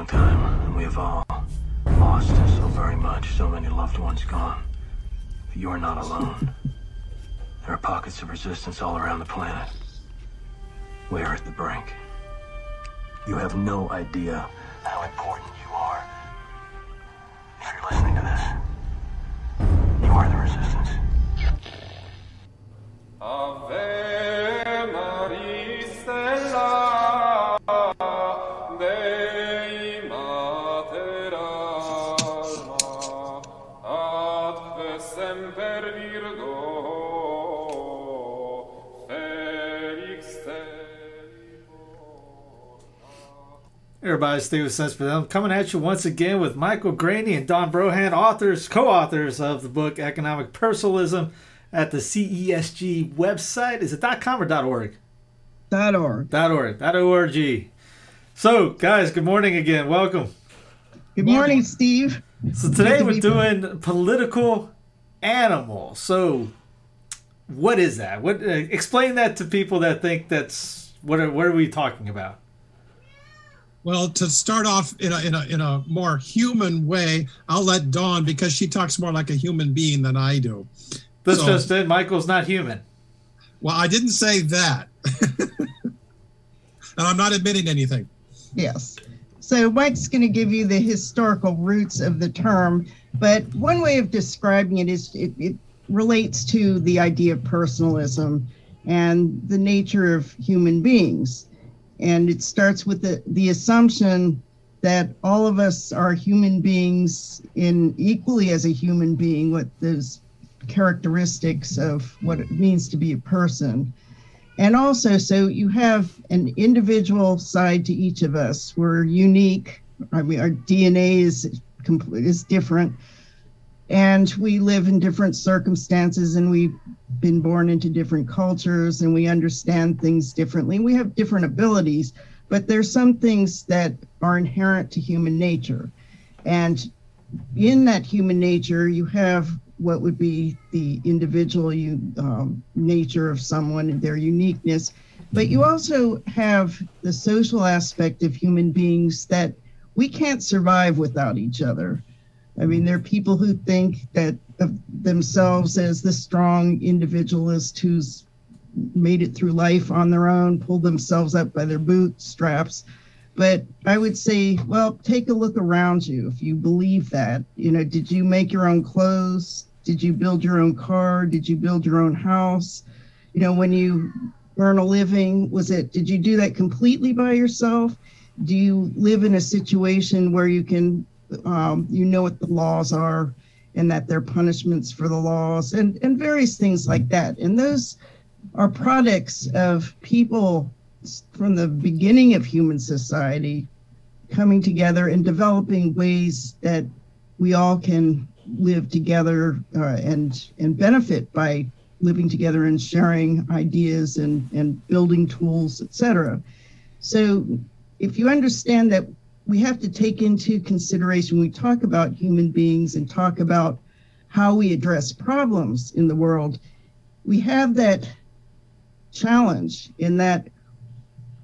long time, and we have all lost so very much, so many loved ones gone. But you are not alone. There are pockets of resistance all around the planet. We are at the brink. You have no idea how important you are. If you're listening to this, you are the resistance. Ave Everybody, Steve Sensman. I'm coming at you once again with Michael Greaney and Dawn Brohawn, authors, co-authors of the book Economic Personalism at the CESJ website. Is it .com or .org? Dot org. .org. .org. So, guys, good morning again. Welcome. Good morning, Steve. So today to we're doing political animal. So, what is that? What? Uh, explain that to people that think that's what? Are, what are we talking about? Well, to start off in a, in a in a more human way, I'll let Dawn because she talks more like a human being than I do. This So- just in: Michael's not human. Well, I didn't say that, and I'm not admitting anything. Yes. So Mike's going to give you the historical roots of the term, but one way of describing it is it, it relates to the idea of personalism and the nature of human beings. And it starts with the, the assumption that all of us are human beings in equally as a human being with those characteristics of what it means to be a person. And also, so you have an individual side to each of us. We're unique. I mean, our DNA is complete is different, and we live in different circumstances, and we've been born into different cultures, and we understand things differently. We have different abilities, but there's some things that are inherent to human nature, and in that human nature, you have what would be the individual you, um, nature of someone, their uniqueness, but you also have the social aspect of human beings that we can't survive without each other. I mean, there are people who think that themselves as the strong individualist who's made it through life on their own, pulled themselves up by their bootstraps. But I would say, well, take a look around you. If you believe that, you know, did you make your own clothes? Did you build your own car? Did you build your own house? You know, when you earn a living, was it, did you do that completely by yourself? Do you live in a situation where you can, um, you know what the laws are and that there are punishments for the laws and, and various things like that? And those are products of people from the beginning of human society coming together and developing ways that we all can live together uh, and and benefit by living together and sharing ideas and and building tools etc so if you understand that we have to take into consideration when we talk about human beings and talk about how we address problems in the world we have that challenge in that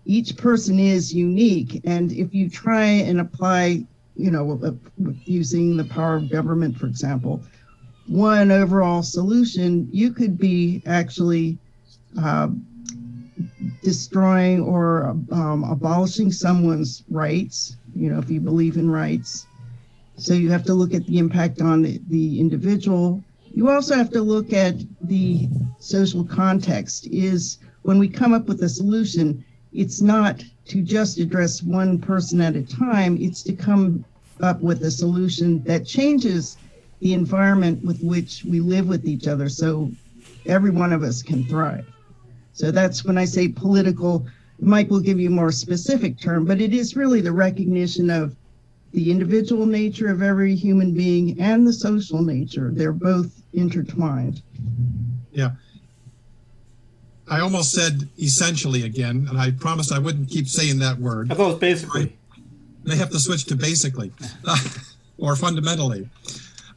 each person is unique. And if you try and apply you know using the power of government for example one overall solution you could be actually uh, destroying or um, abolishing someone's rights you know if you believe in rights. So you have to look at the impact on the, individual. You also have to look at the social context. Is when we come up with a solution it's not to just address one person at a time, it's to come up with a solution that changes the environment with which we live with each other so every one of us can thrive. So that's when I say political, Mike will give you a more specific term, but it is really the recognition of the individual nature of every human being and the social nature. They're both intertwined. Yeah. I almost said essentially again, and I promised I wouldn't keep saying that word. I thought it was basically. They have to switch to basically or fundamentally.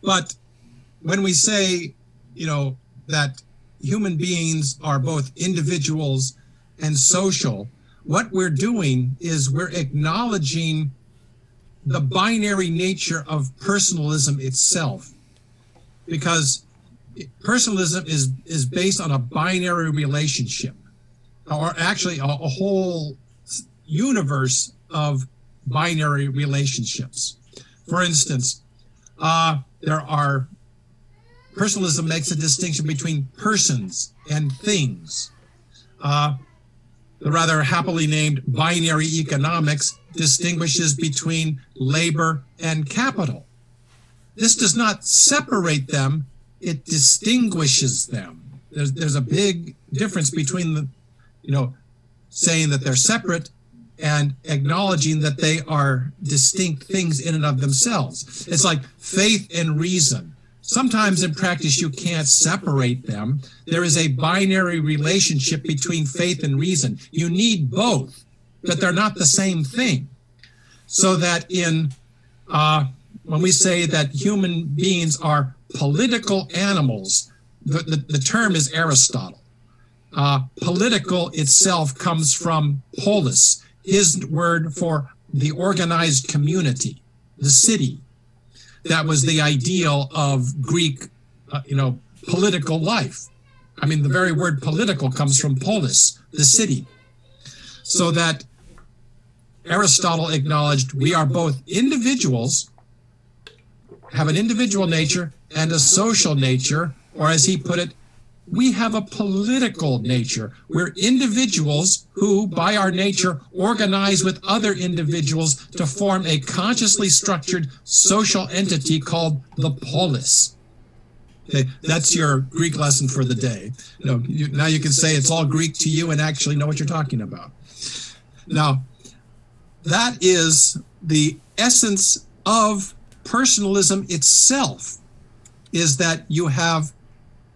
But when we say, you know, that human beings are both individuals and social, what we're doing is we're acknowledging the binary nature of personalism itself, because personalism is is based on a binary relationship, or actually a, a whole universe of binary relationships. For instance, uh, there are personalism makes a distinction between persons and things. Uh, rather happily named binary economics distinguishes between labor and capital. This does not separate them, it distinguishes them. There's, there's a big difference between the, you know, saying that they're separate and acknowledging that they are distinct things in and of themselves. It's like faith and reason. Sometimes in practice, you can't separate them. There is a binary relationship between faith and reason. You need both, but they're not the same thing. So that in, uh, when we say that human beings are political animals, the, the, the term is Aristotle. Uh, political itself comes from polis, his word for the organized community, the city. That was the ideal of Greek, uh, you know, political life. I mean, the very word political comes from polis, the city. So that Aristotle acknowledged we are both individuals, have an individual nature and a social nature, or as he put it, we have a political nature. We're individuals who, by our nature, organize with other individuals to form a consciously structured social entity called the polis. Okay, that's your Greek lesson for the day. You know, you, now you can say it's all Greek to you and actually know what you're talking about. Now, that is the essence of personalism itself, is that you have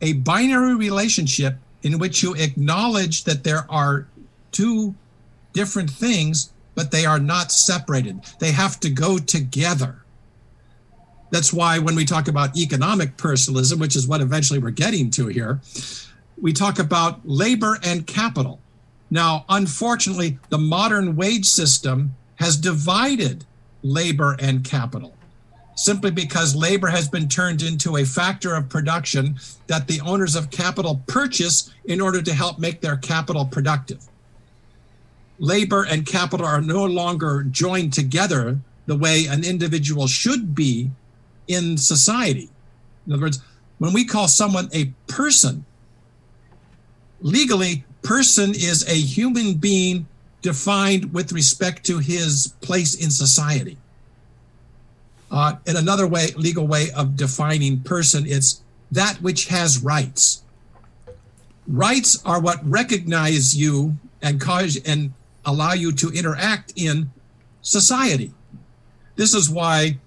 a binary relationship in which you acknowledge that there are two different things, but they are not separated. They have to go together. That's why when we talk about economic personalism, which is what eventually we're getting to here, we talk about labor and capital. Now, unfortunately, the modern wage system has divided labor and capital simply because labor has been turned into a factor of production that the owners of capital purchase in order to help make their capital productive. Labor and capital are no longer joined together the way an individual should be in society. In other words, when we call someone a person, legally, person is a human being defined with respect to his place in society. Uh, in another way, legal way of defining person, it's that which has rights. Rights are what recognize you and cause and allow you to interact in society. This is why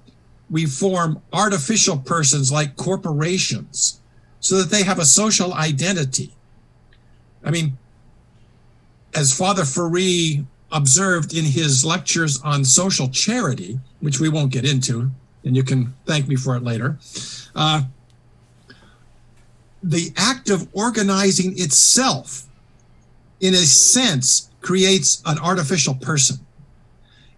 we form artificial persons like corporations so that they have a social identity. I mean, as Father Ferree observed in his lectures on social charity, which we won't get into, and you can thank me for it later. Uh, the act of organizing itself, in a sense, creates an artificial person.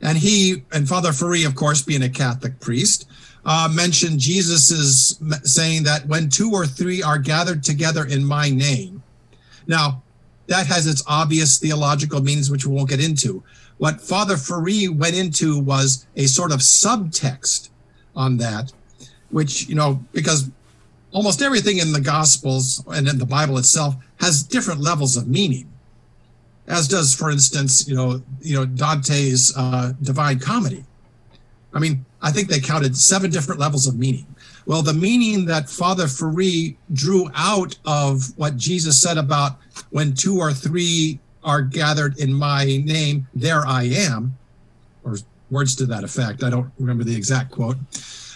And he, and Father Ferree, of course, being a Catholic priest, uh, mentioned Jesus's saying that when two or three are gathered together in my name. Now, that has its obvious theological meanings, which we won't get into. What Father Ferree went into was a sort of subtext on that, which, you know, because almost everything in the Gospels and in the Bible itself has different levels of meaning, as does, for instance, you know, you know Dante's uh, Divine Comedy. I mean, I think they counted seven different levels of meaning. Well, the meaning that Father Ferree drew out of what Jesus said about when two or three are gathered in my name, there I am, or words to that effect. I don't remember the exact quote.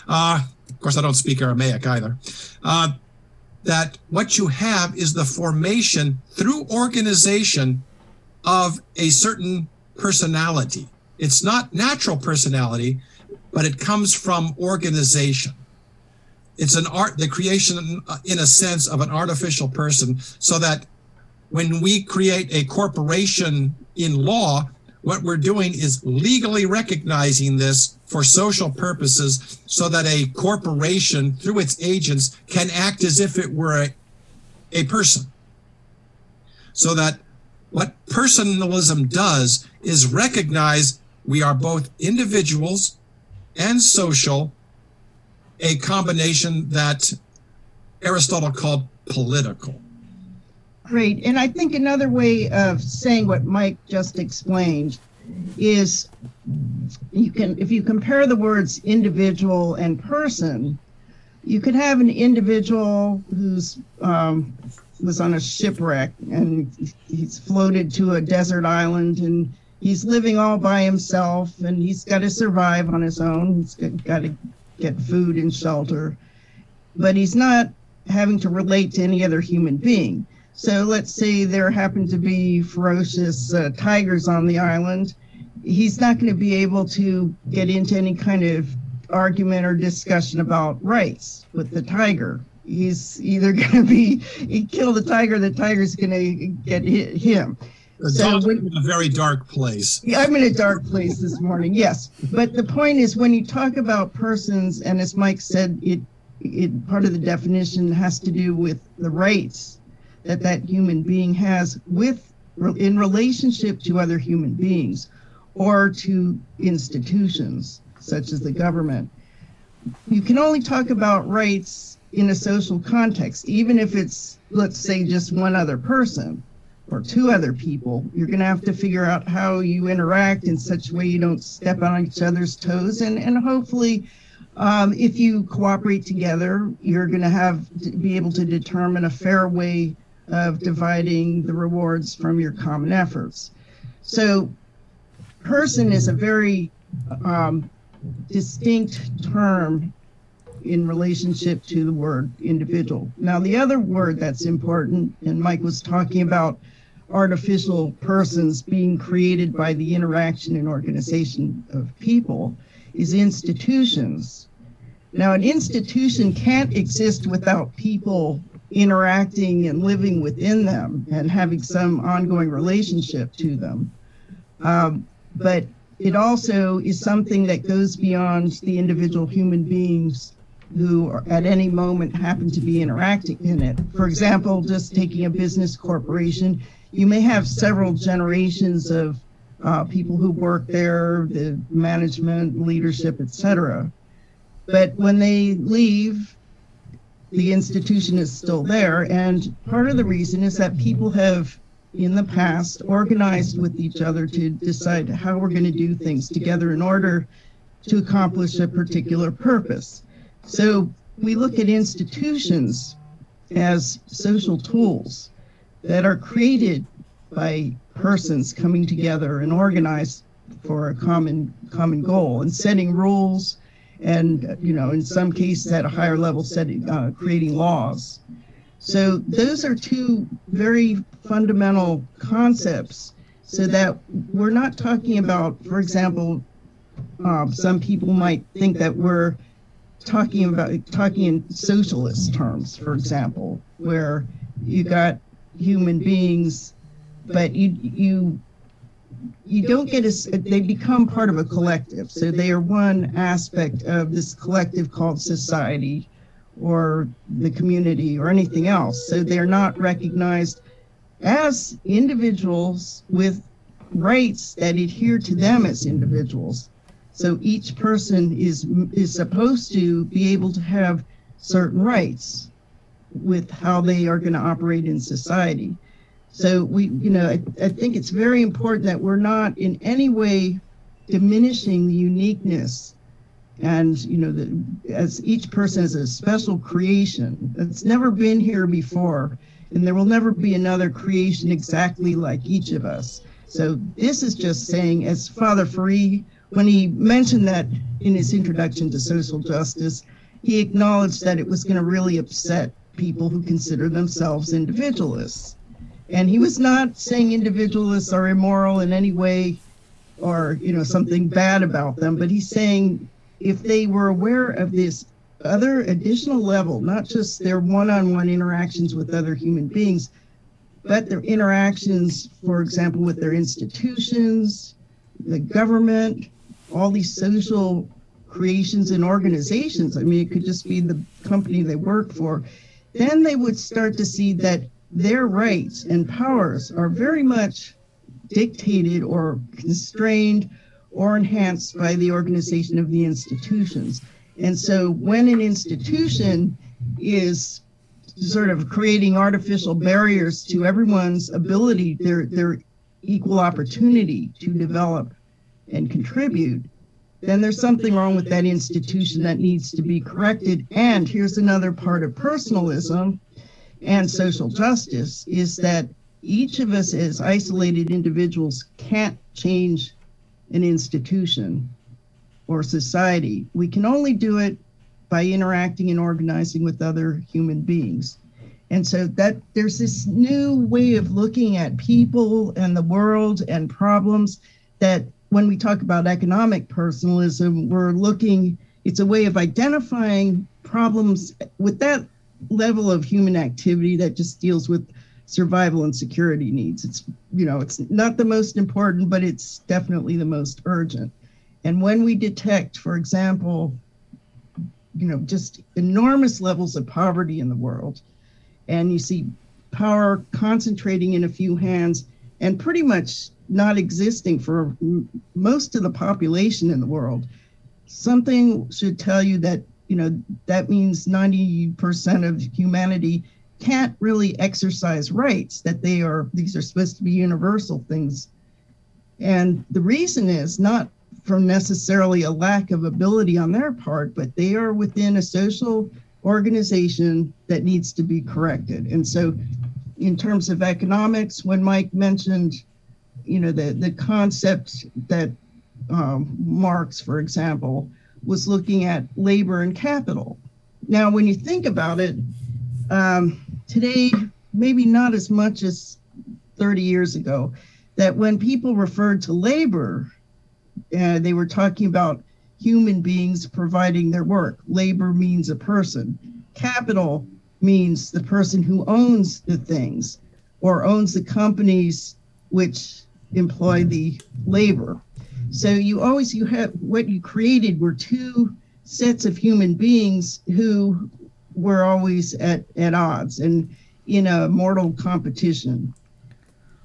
Uh, of course, I don't speak Aramaic either. Uh, that what you have is the formation through organization of a certain personality. It's not natural personality, but it comes from organization it's an art the creation in a sense of an artificial person so that when we create a corporation in law what we're doing is legally recognizing this for social purposes so that a corporation, through its agents, can act as if it were a, a person. So that what personalism does is recognize we are both individuals and social, a combination that Aristotle called political. Great. And I think another way of saying what Mike just explained is you can, if you compare the words individual and person, you could have an individual who's um, was on a shipwreck and he's floated to a desert island and he's living all by himself and he's got to survive on his own. He's got to get food and shelter, but he's not having to relate to any other human being. So let's say there happen to be ferocious uh, tigers on the island. He's not going to be able to get into any kind of argument or discussion about rights with the tiger. He's either going to be, he kill the tiger, the tiger's going to get him. So when, in a very dark place. Yeah, I'm in a dark place this morning. Yes, but the point is, when you talk about persons, and as Mike said, it, it part of the definition has to do with the rights that that human being has with in relationship to other human beings or to institutions such as the government. You can only talk about rights in a social context, even if it's, let's say, just one other person or two other people. You're going to have to figure out how you interact in such a way you don't step on each other's toes. And, and hopefully, um, if you cooperate together, you're going to have to be able to determine a fair way of dividing the rewards from your common efforts. So, person is a very um, distinct term in relationship to the word individual. Now, the other word that's important, and Mike was talking about artificial persons being created by the interaction and organization of people, is institutions. Now, an institution can't exist without people interacting and living within them and having some ongoing relationship to them. Um, but it also is something that goes beyond the individual human beings who at any moment happen to be interacting in it. For example, just taking a business corporation, you may have several generations of uh, people who work there, the management, leadership, etc. But when they leave, the institution is still there. And part of the reason is that people have, in the past, organized with each other to decide how we're going to do things together in order to accomplish a particular purpose. So we look at institutions as social tools that are created by persons coming together and organized for a common common goal and setting rules and you know in some cases at a higher level setting uh, creating laws. So those are two very fundamental concepts so that we're not talking about for example um, some people might think that we're talking about talking in socialist terms for example where you got human beings but you you you don't get a, they become part of a collective. So they are one aspect of this collective called society or the community or anything else. So they're not recognized as individuals with rights that adhere to them as individuals. So each person is is supposed to be able to have certain rights with how they are going to operate in society so we, you know, I, I think it's very important that we're not in any way diminishing the uniqueness and you know the, as each person is a special creation that's never been here before and there will never be another creation exactly like each of us. So this is just saying as father Ferree when he mentioned that in his introduction to social justice he acknowledged that it was going to really upset people who consider themselves individualists and he was not saying individualists are immoral in any way or, you know, something bad about them, but he's saying if they were aware of this other additional level, not just their one on one interactions with other human beings, but their interactions, for example, with their institutions, the government, all these social creations and organizations. I mean, it could just be the company they work for. Then they would start to see that their rights and powers are very much dictated or constrained or enhanced by the organization of the institutions. And so when an institution is sort of creating artificial barriers to everyone's ability, their their equal opportunity to develop and contribute, then there's something wrong with that institution that needs to be corrected. And here's another part of personalism and social justice is that each of us as isolated individuals can't change an institution or society. We can only do it by interacting and organizing with other human beings. And so that there's this new way of looking at people and the world and problems that when we talk about economic personalism, we're looking, it's a way of identifying problems with that level of human activity that just deals with survival and security needs. It's, you know, it's not the most important, but it's definitely the most urgent. And when we detect, for example, you know, just enormous levels of poverty in the world, and you see power concentrating in a few hands and pretty much not existing for most of the population in the world, something should tell you that, you know, that means 90% of humanity can't really exercise rights, that they are, these are supposed to be universal things. And the reason is not from necessarily a lack of ability on their part, but they are within a social organization that needs to be corrected. And so, in terms of economics, when Mike mentioned you know, the, the concept that um, Marx, for example, was looking at labor and capital. Now, when you think about it, um, today, maybe not as much as 30 years ago, that when people referred to labor, uh, they were talking about human beings providing their work. Labor means a person. Capital means the person who owns the things or owns the companies which employ the labor. So you always you have what you created were two sets of human beings who were always at, at odds and in a mortal competition.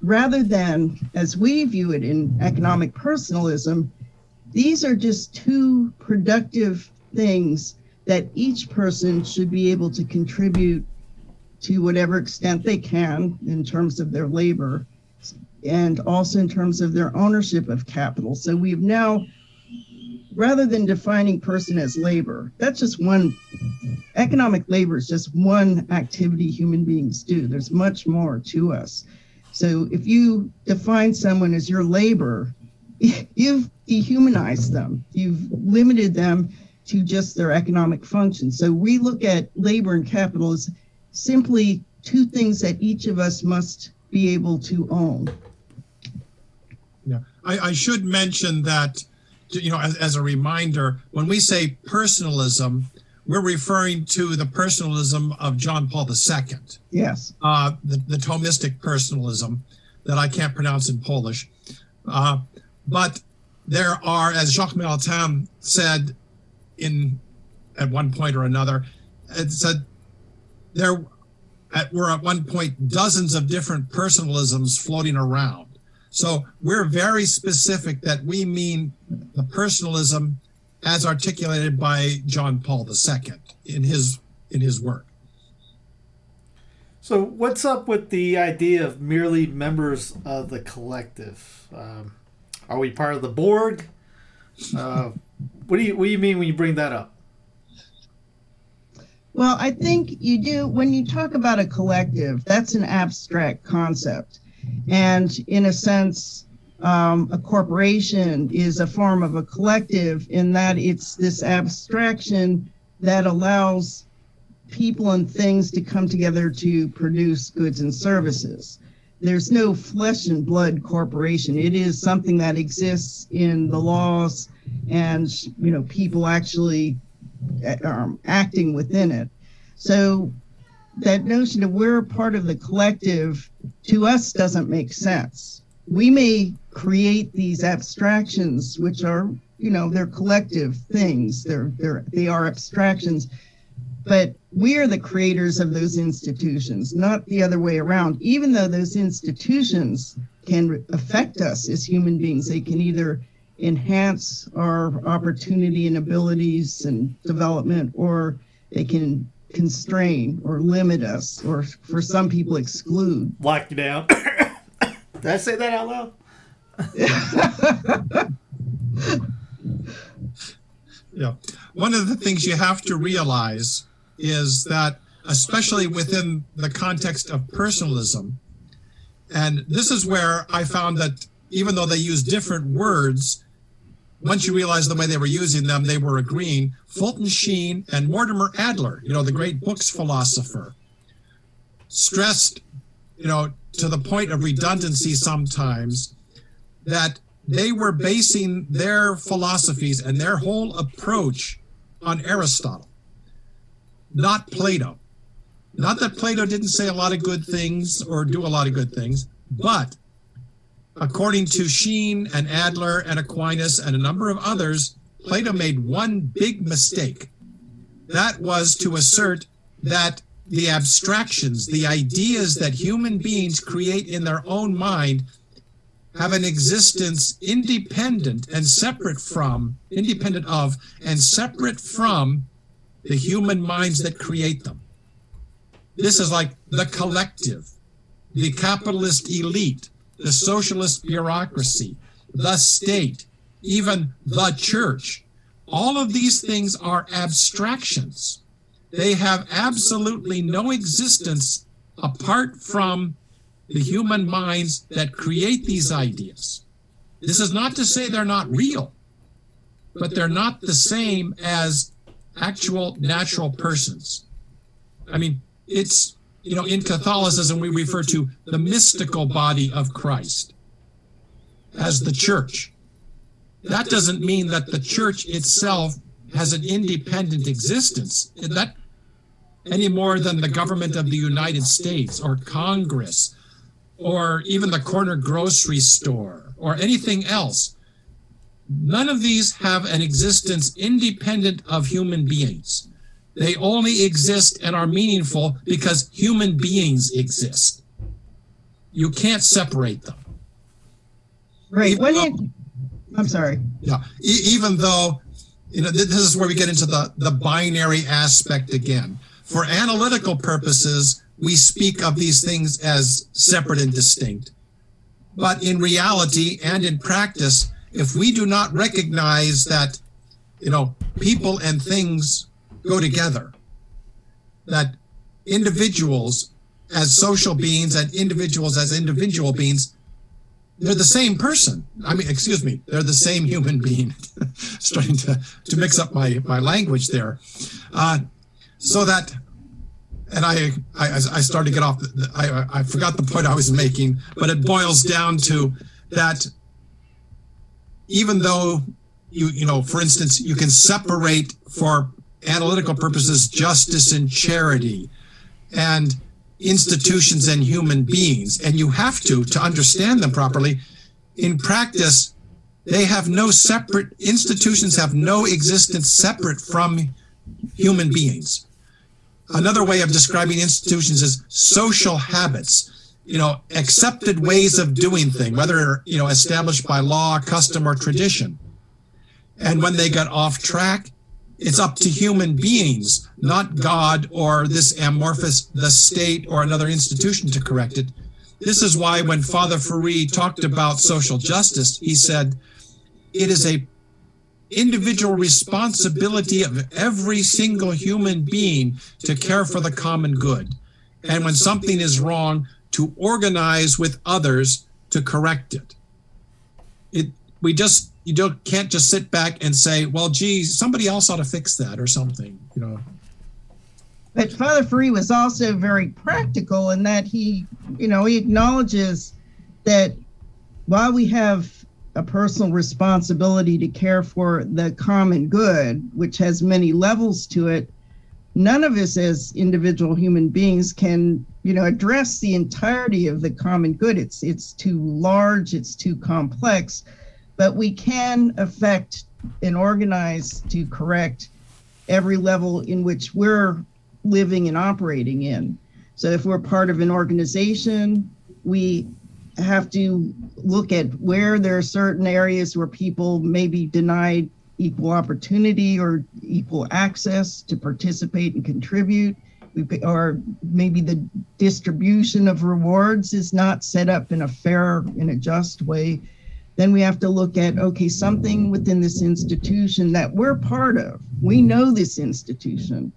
Rather than, as we view it in economic personalism, these are just two productive things that each person should be able to contribute to whatever extent they can in terms of their labor and also in terms of their ownership of capital. So we've now, rather than defining person as labor, that's just one, economic labor is just one activity human beings do. There's much more to us. So if you define someone as your labor, you've dehumanized them, you've limited them to just their economic function. So we look at labor and capital as simply two things that each of us must be able to own. I, I should mention that, you know, as, as, a reminder, when we say personalism, we're referring to the personalism of John Paul II. Yes. Uh, the, the Thomistic personalism that I can't pronounce in Polish. Uh, but there are, as Jacques Maritain said in at one point or another, it said there at, were at one point dozens of different personalisms floating around. So we're very specific that we mean the personalism as articulated by John Paul II in his in his work. So what's up with the idea of merely members of the collective? Um, are we part of the Borg? Uh, what do you what do you mean when you bring that up? Well, I think you do when you talk about a collective. That's an abstract concept and in a sense, um, a corporation is a form of a collective in that it's this abstraction that allows people and things to come together to produce goods and services. There's no flesh and blood corporation. It is something that exists in the laws and you know people actually um, acting within it. So that notion of we're part of the collective to us doesn't make sense. We may create these abstractions, which are, you know, they're collective things. They're they're they are abstractions. But we are the creators of those institutions, not the other way around. Even though those institutions can affect us as human beings, they can either enhance our opportunity and abilities and development, or they can constrain or limit us, or for some people, exclude. Lock you down. Did I say that out loud? Yeah. One of the things you have to realize is that, especially within the context of personalism, and this is where I found that even though they use different words, once you realize the way they were using them, they were agreeing. Fulton Sheen and Mortimer Adler, you know, the great books philosopher, stressed, you know, to the point of redundancy sometimes, that they were basing their philosophies and their whole approach on Aristotle, not Plato. Not that Plato didn't say a lot of good things or do a lot of good things, but according to Sheen and Adler and Aquinas and a number of others, Plato made one big mistake. That was to assert that the abstractions, the ideas that human beings create in their own mind, have an existence independent and separate from, independent of, and separate from the human minds that create them. This is like the collective, the capitalist elite, the socialist bureaucracy, the state, even the church. All of these things are abstractions. They have absolutely no existence apart from the human minds that create these ideas. This is not to say they're not real, but they're not the same as actual natural persons. I mean, it's, you know, in Catholicism, we refer to the mystical body of Christ as the church. That doesn't mean that the church itself has an independent existence. That any more than the government of the United States or Congress or even the corner grocery store or anything else. None of these have an existence independent of human beings. They only exist and are meaningful because human beings exist. You can't separate them. Right. Even When though- you, I'm sorry. Yeah, e- even though you know th- this is where we get into the the binary aspect again. For analytical purposes, we speak of these things as separate and distinct. But in reality and in practice, if we do not recognize that you know people and things go together, that individuals as social beings and individuals as individual beings they're the same person. I mean, excuse me, they're the same human being. Starting to, to mix up my, my language there. Uh, so that, and I, I, I started to get off, I, I forgot the point I was making, but it boils down to that even though you, you know, for instance, you can separate for analytical purposes justice and charity and institutions and human beings, and you have to to understand them properly. In practice, they have no separate institutions have no existence separate from human beings. Another way of describing institutions is social habits, you know, accepted ways of doing things, whether you know established by law, custom, or tradition. And when they got off track, it's up to human beings, not God or this amorphous, the state or another institution to correct it. This is why when Father Ferree talked about social justice, he said, it is a individual responsibility of every single human being to care for the common good. And when something is wrong, to organize with others to correct it. It we just you don't can't just sit back and say, well, geez, somebody else ought to fix that or something, you know. But Father Ferree was also very practical in that he, you know, he acknowledges that while we have a personal responsibility to care for the common good, which has many levels to it, none of us as individual human beings can you know address the entirety of the common good it's it's too large it's too complex but we can affect and organize to correct every level in which we're living and operating in. So if we're part of an organization we have to look at where there are certain areas where people may be denied equal opportunity or equal access to participate and contribute. Or maybe the distribution of rewards is not set up in a fair and a just way then we have to look at okay something within this institution that we're part of we know this institution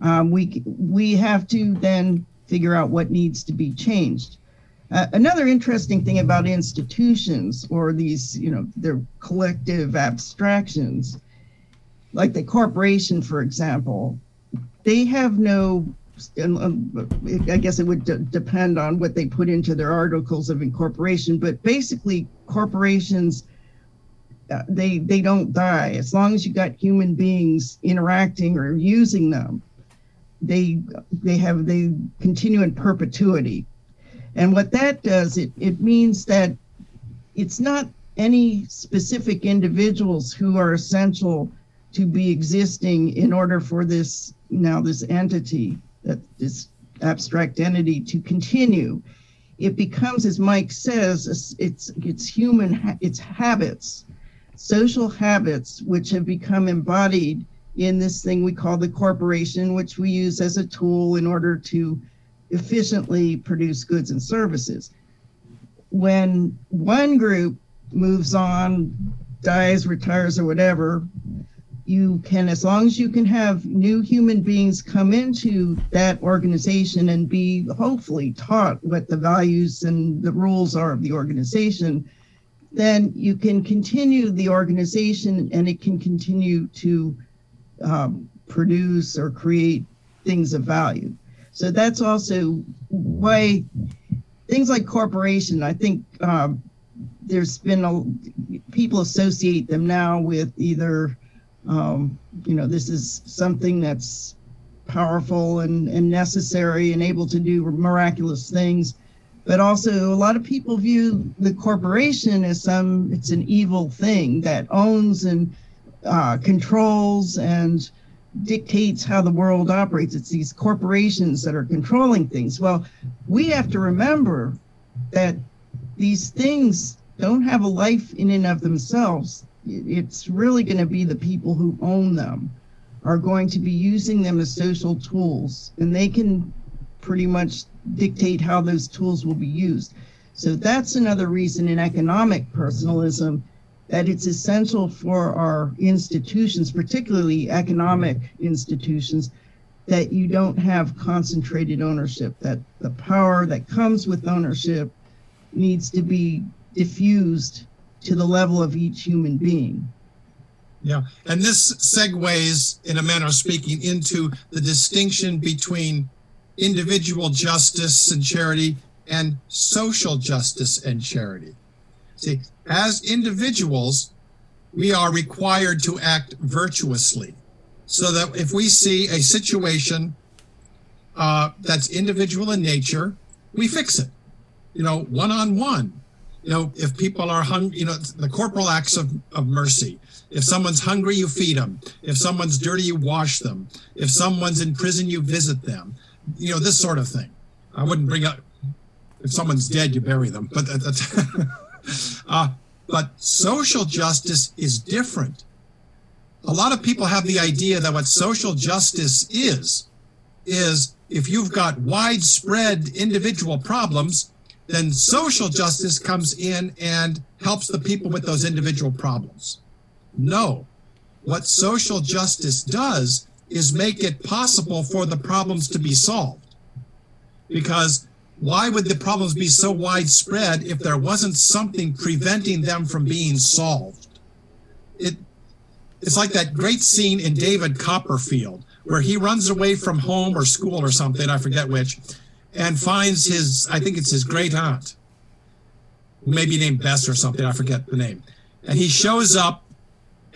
um, we we have to then figure out what needs to be changed uh, another interesting thing about institutions or these, you know, their collective abstractions, like the corporation, for example, they have no. Um, I guess it would d- depend on what they put into their articles of incorporation, but basically, corporations uh, they they don't die as long as you got human beings interacting or using them. They they have they continue in perpetuity and what that does, it, it means that it's not any specific individuals who are essential to be existing in order for this now this entity that this abstract entity to continue it becomes as mike says it's it's human it's habits social habits which have become embodied in this thing we call the corporation which we use as a tool in order to efficiently produce goods and services. When one group moves on, dies, retires, or whatever, you can, as long as you can have new human beings come into that organization and be hopefully taught what the values and the rules are of the organization, then you can continue the organization and it can continue to um, produce or create things of value. So that's also why things like corporation, I think um, there's been a people associate them now with either, um, you know, this is something that's powerful and, and necessary and able to do miraculous things. But also, a lot of people view the corporation as some, it's an evil thing that owns and uh, controls and dictates how the world operates. It's these corporations that are controlling things. Well, we have to remember that these things don't have a life in and of themselves. It's really going to be the people who own them are going to be using them as social tools, and they can pretty much dictate how those tools will be used. So that's another reason in economic personalism that it's essential for our institutions, particularly economic institutions, that you don't have concentrated ownership, that the power that comes with ownership needs to be diffused to the level of each human being. Yeah, and this segues, in a manner of speaking, into the distinction between individual justice and charity and social justice and charity. See, as individuals, we are required to act virtuously. So that if we see a situation uh, that's individual in nature, we fix it. You know, one on one. You know, if people are hungry, you know, the corporal acts of, of mercy. If someone's hungry, you feed them. If someone's dirty, you wash them. If someone's in prison, you visit them. You know, this sort of thing. I wouldn't bring up, if someone's dead, you bury them. But that's. Uh, but social justice is different. A lot of people have the idea that what social justice is, is if you've got widespread individual problems, then social justice comes in and helps the people with those individual problems. No. What social justice does is make it possible for the problems to be solved. Because why would the problems be so widespread if there wasn't something preventing them from being solved? It, it's like that great scene in David Copperfield where he runs away from home or school or something, I forget which, and finds his, I think it's his great aunt, maybe named Bess or something, I forget the name. And he shows up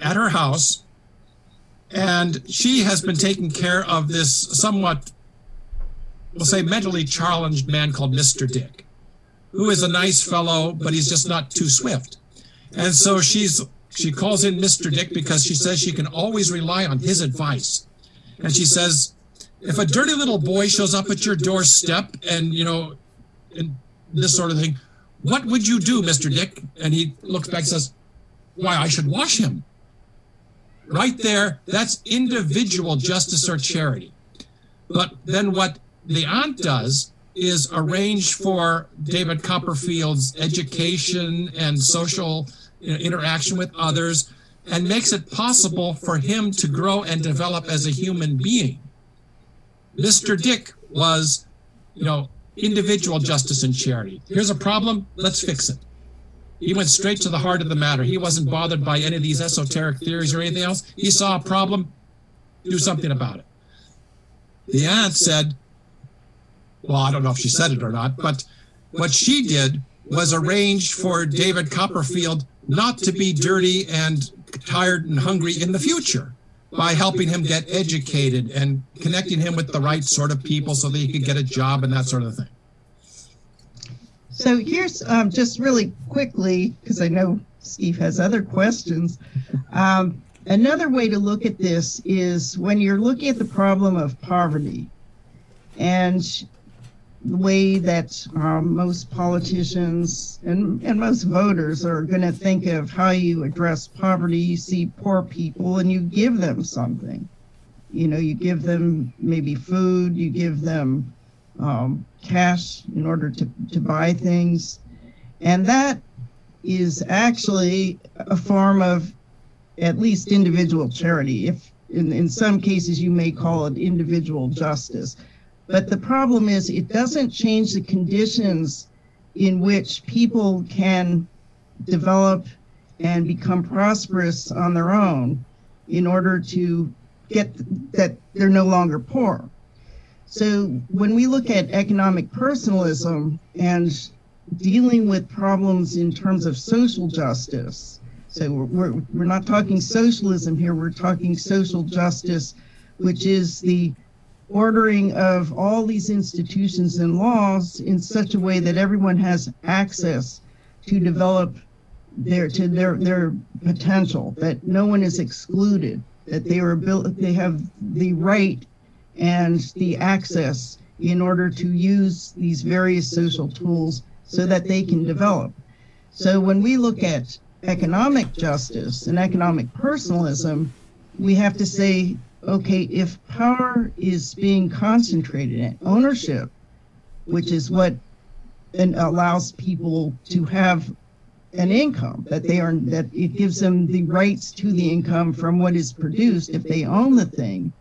at her house and she has been taking care of this somewhat, we'll say, mentally challenged man called Mr. Dick, who is a nice fellow, but he's just not too swift. And so she's she calls in Mr. Dick because she says she can always rely on his advice. And she says, if a dirty little boy shows up at your doorstep and you know, and this sort of thing, what would you do, Mr. Dick? And he looks back and says, Why, I should wash him. Right there, that's individual justice or charity. But then what the aunt does is arrange for David Copperfield's education and social interaction with others and makes it possible for him to grow and develop as a human being. Mr. Dick was, you know, individual justice and charity. Here's a problem, let's fix it. He went straight to the heart of the matter. He wasn't bothered by any of these esoteric theories or anything else. He saw a problem, do something about it. The aunt said, well, I don't know if she said it or not, but what she did was arrange for David Copperfield not to be dirty and tired and hungry in the future by helping him get educated and connecting him with the right sort of people so that he could get a job and that sort of thing. So here's um, just really quickly, because I know Steve has other questions. Um, another way to look at this is when you're looking at the problem of poverty and the way that um, most politicians and, and most voters are going to think of how you address poverty. You see poor people and you give them something. You know, you give them maybe food, you give them um, cash in order to, to buy things. And that is actually a form of at least individual charity. If in, in some cases you may call it individual justice. But the problem is it doesn't change the conditions in which people can develop and become prosperous on their own in order to get that they're no longer poor. So when we look at economic personalism and dealing with problems in terms of social justice, so we're, we're, not talking socialism here, we're talking social justice, which is the ordering of all these institutions and laws in such a way that everyone has access to develop their to their their potential that no one is excluded that they are built they have the right and the access in order to use these various social tools so that they can develop. So when we look at economic justice and economic personalism, we have to say, okay, if power is being concentrated in ownership, which is what and allows people to have an income that they are that it gives them the rights to the income from what is produced if they own the thing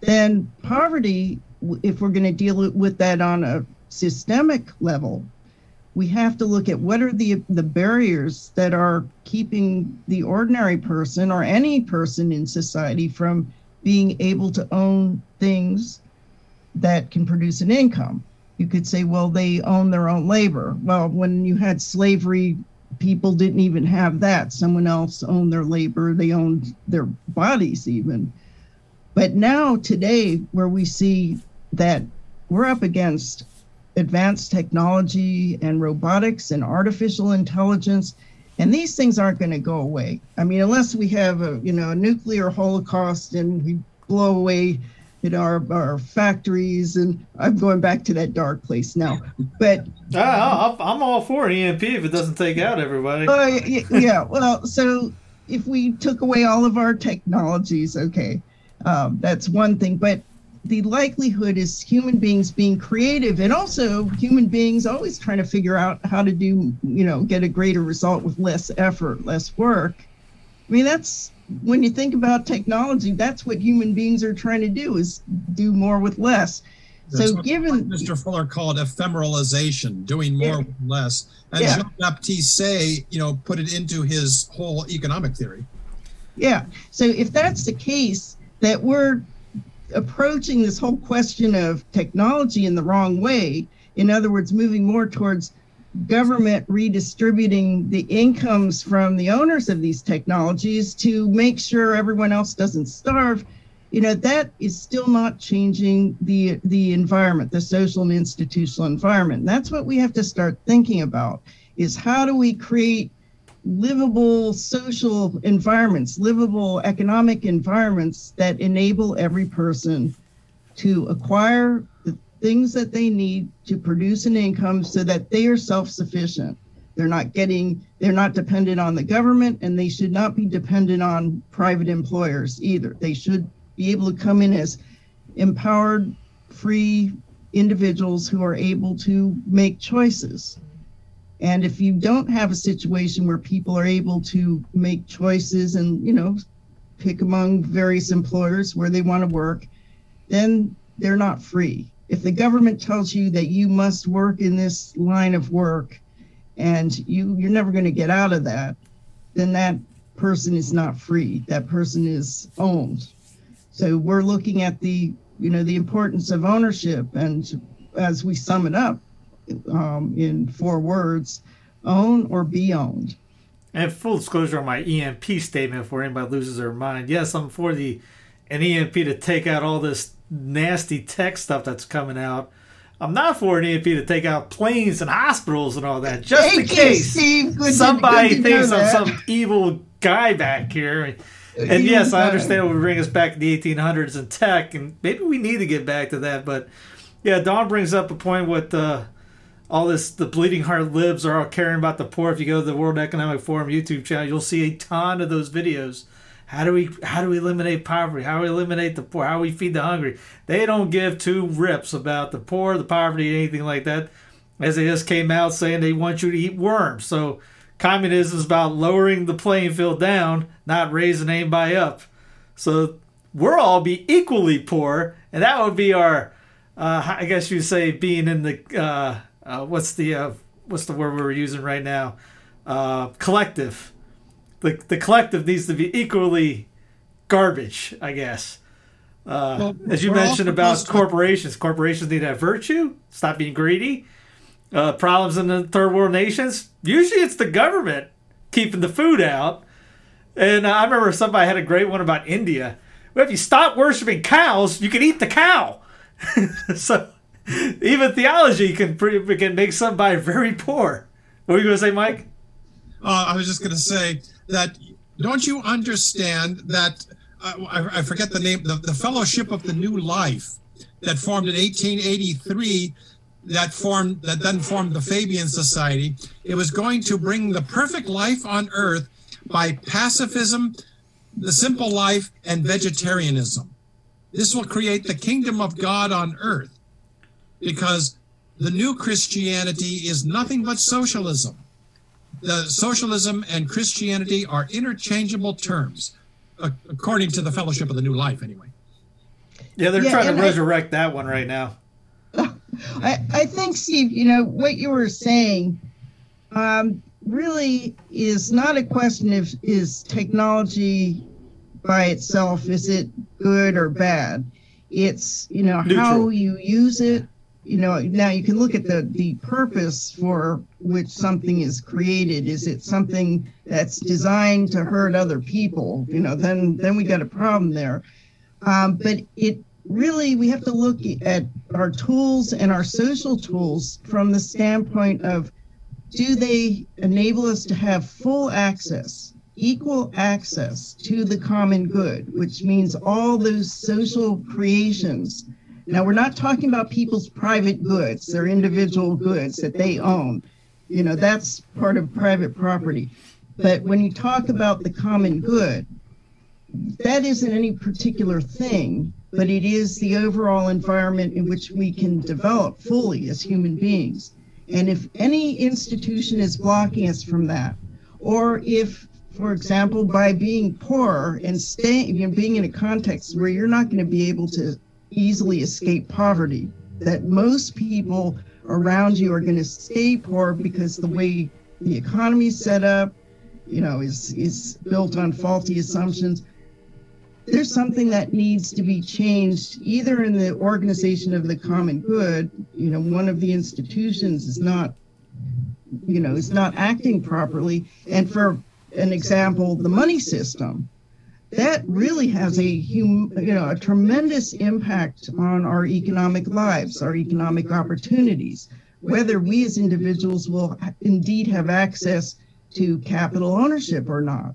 then poverty, if we're going to deal with that on a systemic level, we have to look at what are the the barriers that are keeping the ordinary person or any person in society from being able to own things that can produce an income. You could say, well, they own their own labor. Well, when you had slavery, people didn't even have that. Someone else owned their labor, they owned their bodies, even. But now, today, where we see that we're up against advanced technology and robotics and artificial intelligence, and these things aren't going to go away. I mean, unless we have a you know a nuclear holocaust and we blow away you know our, our factories and i'm going back to that dark place now but uh, i'm all for emp if it doesn't take out everybody uh, yeah well so if we took away all of our technologies okay um, that's one thing. But the likelihood is human beings being creative and also human beings always trying to figure out how to do, you know, get a greater result with less effort, less work. I mean, that's when you think about technology, that's what human beings are trying to do is do more with less. That's so given Mr. Fuller called ephemeralization, doing more yeah. with less. And yeah. Jean-Baptiste Say, you know, put it into his whole economic theory. Yeah. So if that's the case, that we're approaching this whole question of technology in the wrong way. In other words, moving more towards government redistributing the incomes from the owners of these technologies to make sure everyone else doesn't starve you know that is still not changing the the environment the social and institutional environment and that's what we have to start thinking about is how do we create livable social environments livable economic environments that enable every person to acquire the things that they need to produce an income so that they are self-sufficient they're not getting they're not dependent on the government and they should not be dependent on private employers either they should be able to come in as empowered, free individuals who are able to make choices. And if you don't have a situation where people are able to make choices and, you know, pick among various employers where they want to work, then they're not free. If the government tells you that you must work in this line of work and you you're never going to get out of that, then that person is not free. That person is owned. So we're looking at the, you know, the importance of ownership, and as we sum it up um, in four words, own or be owned. And full disclosure on my EMP statement before anybody loses their mind. Yes, I'm for the an EMP to take out all this nasty tech stuff that's coming out. I'm not for an EMP to take out planes and hospitals and all that, just Thank in you, case. Good somebody to thinks I'm some evil guy back here. And yes, I understand it would bring us back to the 1800s and tech, and maybe we need to get back to that. But yeah, Dawn brings up a point with uh, all this the bleeding heart libs are all caring about the poor. If you go to the World Economic Forum YouTube channel, you'll see a ton of those videos. How do we how do we eliminate poverty? How do we eliminate the poor? How do we feed the hungry? They don't give two rips about the poor, the poverty, anything like that. As they just came out saying they want you to eat worms. So communism is about lowering the playing field down, not raising anybody up. So we're all be equally poor, and that would be our, uh, I guess you'd say, being in the uh, uh, what's the uh, what's the word we're using right now, uh, collective. The the collective needs to be equally garbage, I guess. Uh, Well, as you mentioned about supposed to- corporations, corporations need to have virtue, stop being greedy. Uh, problems in the third world nations, usually it's the government keeping the food out. And uh, I remember somebody had a great one about India. Well, if you stop worshiping cows, you can eat the cow. so even theology can can make somebody very poor. What were you going to say, Mike? Uh, I was just going to say that don't you understand that uh, I, I forget the name the, the Fellowship of the New Life that formed in 1883 that formed that then formed the Fabian Society. It was going to bring the perfect life on earth by pacifism, the simple life, and vegetarianism. This will create the kingdom of God on earth because the new Christianity is nothing but socialism the socialism and Christianity are interchangeable terms, according to the Fellowship of the New Life, anyway. Yeah, they're Yeah, trying and to I- resurrect that one right now. I, I think, Steve, you know, what you were saying um, really is not a question of is technology by itself, is it good or bad? It's, you know, how you use it. You know, now you can look at the, the purpose for which something is created. Is it something that's designed to hurt other people? You know, then then we got a problem there. Um, but it really we have to look at our tools and our social tools from the standpoint of do they enable us to have full access equal access to the common good which means all those social creations now we're not talking about people's private goods their individual goods that they own you know that's part of private property but when you talk about the common good that isn't any particular thing, but it is the overall environment in which we can develop fully as human beings. And if any institution is blocking us from that, or if, for example, by being poor and staying, you know, being in a context where you're not going to be able to easily escape poverty, that most people around you are going to stay poor because the way the economy is set up, you know, is is built on faulty assumptions there's something that needs to be changed either in the organization of the common good you know one of the institutions is not you know, is not acting properly. And for an example, the money system, that really has a hum, you know a tremendous impact on our economic lives, our economic opportunities. Whether we as individuals will indeed have access to capital ownership or not.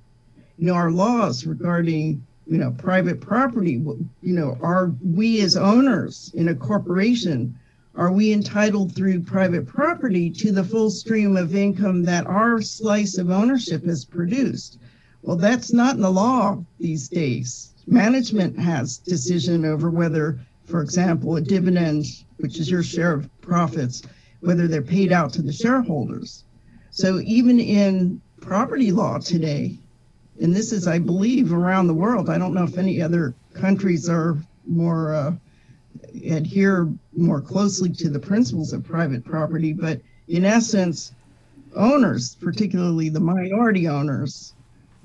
You know, our laws regarding you know private property. You know, are we as owners in a corporation are we entitled through private property to the full stream of income that our slice of ownership has produced? Well, that's not in the law these days. Management has decision over whether, for example, a dividend, which is your share of profits, whether they're paid out to the shareholders. So even in property law today, and this is, I believe, around the world. I don't know if any other countries are more uh, adhere more closely to the principles of private property, but in essence, owners, particularly the minority owners,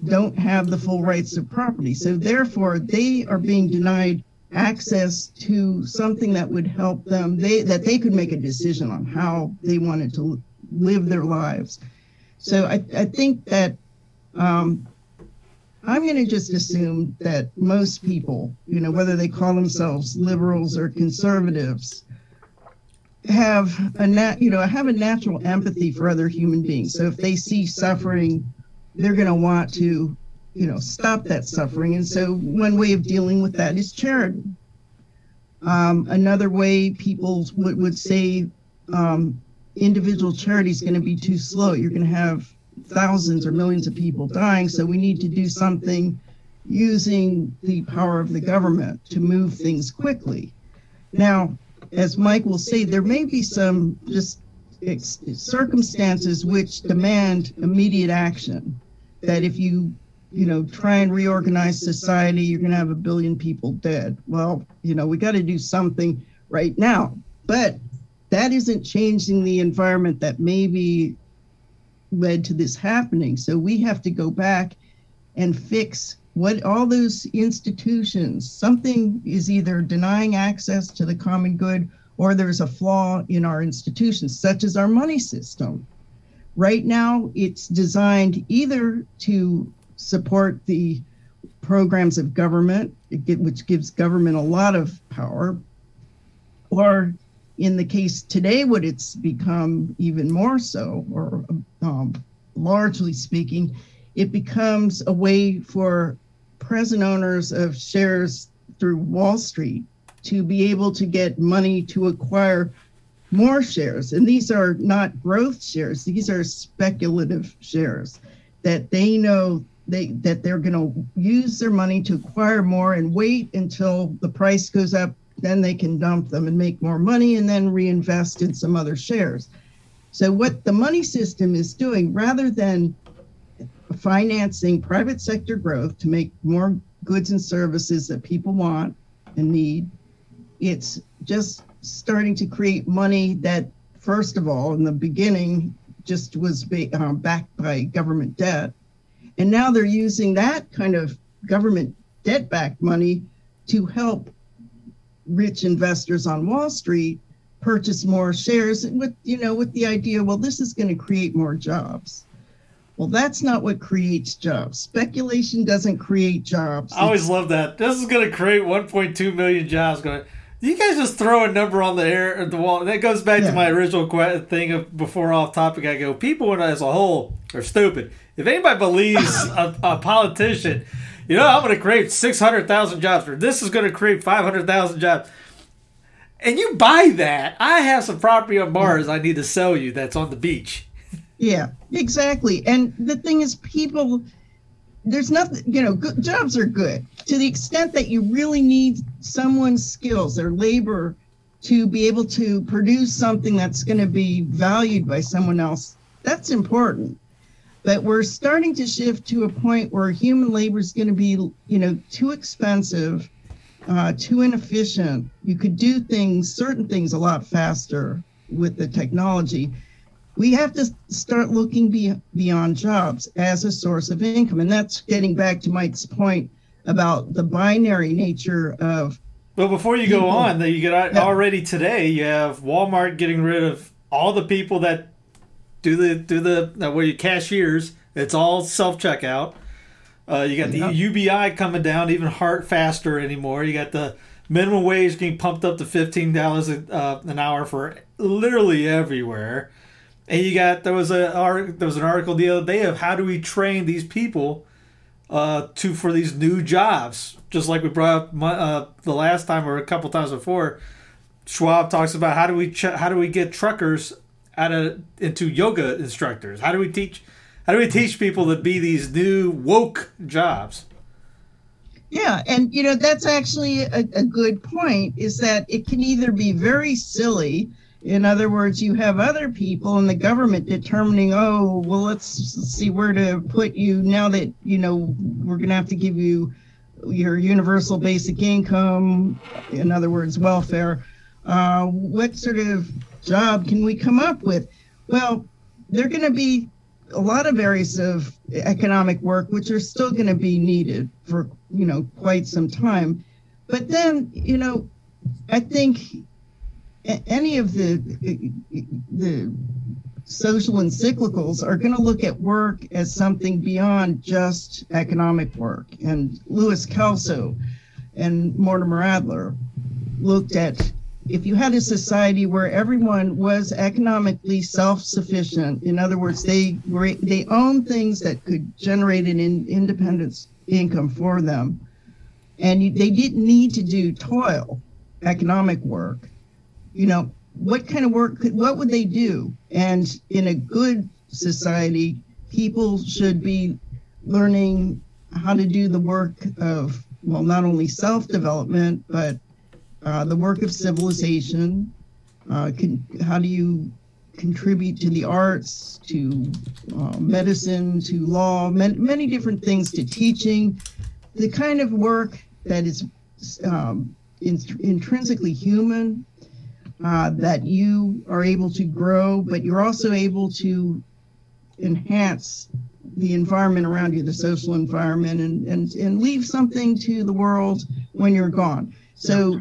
don't have the full rights of property. So therefore, they are being denied access to something that would help them. They that they could make a decision on how they wanted to live their lives. So I, I think that um, I'm going to just assume that most people, you know, whether they call themselves liberals or conservatives, have a nat, you know, have a natural empathy for other human beings. So if they see suffering, they're going to want to, you know, stop that suffering. And so one way of dealing with that is charity. Um, another way people would, would say um, individual charity is going to be too slow. You're going to have thousands or millions of people dying. So we need to do something using the power of the government to move things quickly. Now, as Mike will say, there may be some just circumstances which demand immediate action. That if you, you know, try and reorganize society, you're going to have a billion people dead. Well, you know, we got to do something right now. But that isn't changing the environment that maybe led to this happening. So we have to go back and fix what all those institutions, something is either denying access to the common good or there's a flaw in our institutions, such as our money system. Right now, it's designed either to support the programs of government, which gives government a lot of power, or in the case today, what it's become even more so, or um, largely speaking, it becomes a way for present owners of shares through Wall Street to be able to get money to acquire more shares. And these are not growth shares, these are speculative shares that they know they that they're going to use their money to acquire more and wait until the price goes up then they can dump them and make more money and then reinvest in some other shares. So, what the money system is doing, rather than financing private sector growth to make more goods and services that people want and need, it's just starting to create money that, first of all, in the beginning, just was um, backed by government debt. And now they're using that kind of government debt backed money to help rich investors on Wall Street purchase more shares with you know with the idea well this is going to create more jobs. Well that's not what creates jobs. Speculation doesn't create jobs. I always love that. This is going to create 1.2 million jobs. Going you guys just throw a number on the air at the wall that goes back yeah. to my original thing of before off topic i go people as a whole are stupid if anybody believes a, a politician you know, I'm going to create 600,000 jobs, or this is going to create 500,000 jobs. And you buy that. I have some property on Mars I need to sell you that's on the beach. Yeah, exactly. And the thing is, people, there's nothing, you know, good, jobs are good. To the extent that you really need someone's skills, their labor, to be able to produce something that's going to be valued by someone else. That's important. But we're starting to shift to a point where human labor is going to be you know too expensive uh, too inefficient. You could do things certain things a lot faster with the technology we have to start looking be, beyond jobs as a source of income and that's getting back to mike's point about the binary nature of well before you people. go on that you get already today you have walmart getting rid of all the people that do the do the uh, where you cashiers. It's all self checkout. Uh, you got the. UBI coming down even hard faster anymore. You got the minimum wage getting pumped up to fifteen dollars uh, an hour for literally everywhere. And you got there was a there was an article the other day of how do we train these people uh, to for these new jobs. Just like we brought up my, uh, the last time or a couple times before, Schwab talks about how do we ch- how do we get truckers out of into yoga instructors? How do we teach how do we teach people to be these new woke jobs? Yeah, and you know that's actually a, a good point. Is that it can either be very silly. In other words, you have other people in the government determining, oh, well, let's see where to put you now that you know we're going to have to give you your universal basic income. In other words, welfare. Uh, what sort of job can we come up with? Well, there are going to be a lot of areas of economic work which are still going to be needed for you know quite some time but then you know i think any of the the social encyclicals are going to look at work as something beyond just economic work and Louis Kelso and mortimer adler looked at if you had a society where everyone was economically self-sufficient, in other words, they they owned things that could generate an in, independence income for them, and you, they didn't need to do toil, economic work. You know, what kind of work could what would they do? And in a good society, people should be learning how to do the work of well, not only self-development but uh, the work of civilization. Uh, can, how do you contribute to the arts, to uh, medicine, to law, man, many different things, to teaching? The kind of work that is um, in, intrinsically human, uh, that you are able to grow, but you're also able to enhance the environment around you, the social environment, and, and, and leave something to the world when you're gone. So,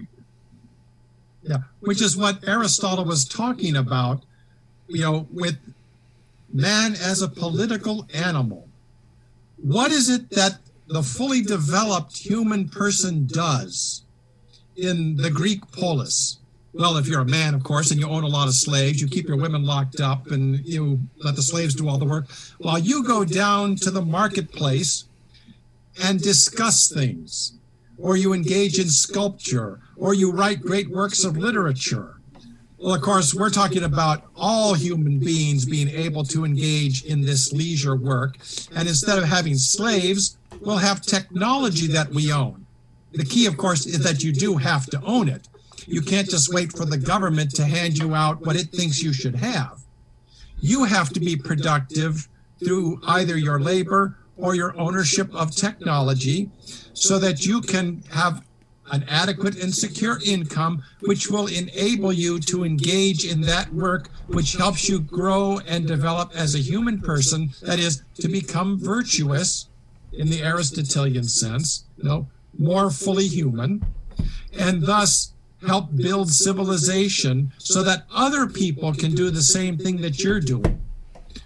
Yeah, which is what Aristotle was talking about, you know, with man as a political animal. What is it that the fully developed human person does in the Greek polis? Well, if you're a man, of course, and you own a lot of slaves, you keep your women locked up and you let the slaves do all the work, while you go down to the marketplace and discuss things or you engage in sculpture, or you write great works of literature. Well, of course, we're talking about all human beings being able to engage in this leisure work. And instead of having slaves, we'll have technology that we own. The key, of course, is that you do have to own it. You can't just wait for the government to hand you out what it thinks you should have. You have to be productive through either your labor or your ownership of technology so that you can have an adequate and secure income, which will enable you to engage in that work, which helps you grow and develop as a human person. That is, to become virtuous in the Aristotelian sense, you know, more fully human, and thus help build civilization so that other people can do the same thing that you're doing.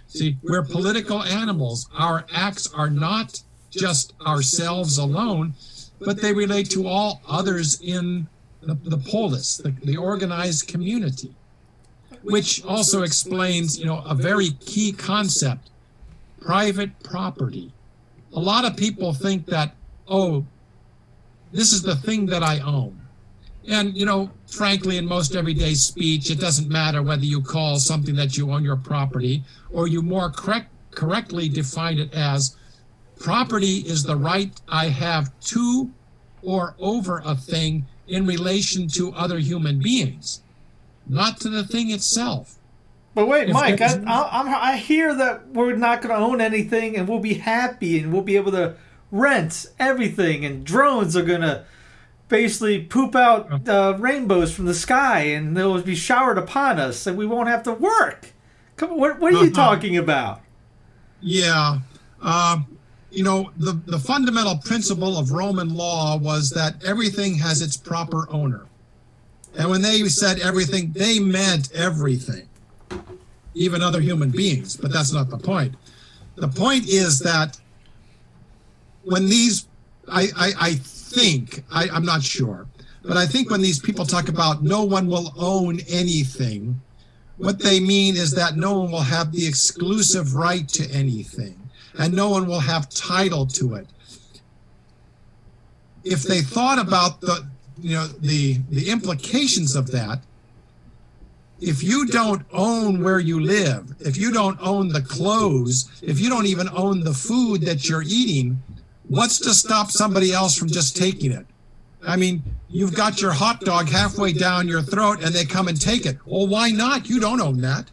See, we're political animals. Our acts are not just ourselves alone, but they relate to all others in the, the polis, the, the organized community, which also explains, you know, a very key concept, private property. A lot of people think that, oh, this is the thing that I own. And, you know, frankly, in most everyday speech, it doesn't matter whether you call something that you own your property or you more correct, correctly define it as property is the right I have to or over a thing in relation to other human beings, not to the thing itself. But wait, If Mike, I, I, I hear that we're not going to own anything and we'll be happy and we'll be able to rent everything and drones are going to basically poop out uh, rainbows from the sky and they'll be showered upon us and we won't have to work. Come on, what, what are you Uh-huh. talking about? Yeah. Um, you know, the, the fundamental principle of Roman law was that everything has its proper owner. And when they said everything, they meant everything. even other human beings, but that's not the point. The point is that when these, I, I, I think, I, I'm not sure, but I think when these people talk about no one will own anything, what they mean is that no one will have the exclusive right to anything and no one will have title to it. If they thought about the, you know, the, the implications of that, if you don't own where you live, if you don't own the clothes, if you don't even own the food that you're eating, what's to stop somebody else from just taking it? I mean, you've got your hot dog halfway down your throat and they come and take it. Well, why not? You don't own that.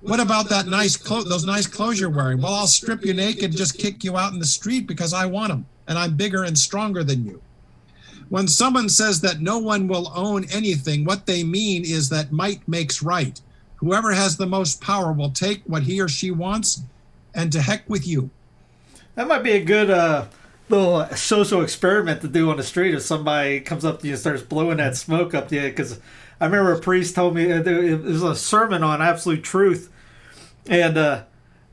What about that nice clothes, those nice clothes you're wearing? Well, I'll strip you naked and just kick you out in the street because I want them and I'm bigger and stronger than you. When someone says that no one will own anything, what they mean is that might makes right. Whoever has the most power will take what he or she wants and to heck with you. That might be a good uh, little social experiment to do on the street if somebody comes up to you and starts blowing that smoke up to you. Because I remember a priest told me uh, it was a sermon on absolute truth, and uh,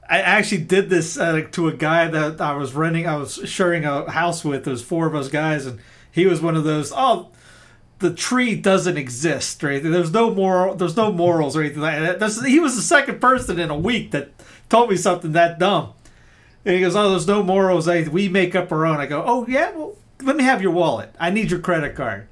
I actually did this uh, to a guy that I was renting. I was sharing a house with. There was four of us guys, and he was one of those. Oh, the tree doesn't exist, right? There's no moral. There's no morals or anything like that. He was the second person in a week that told me something that dumb. And he goes, "Oh, there's no morals. I, we make up our own." I go, "Oh yeah, well, let me have your wallet. I need your credit card."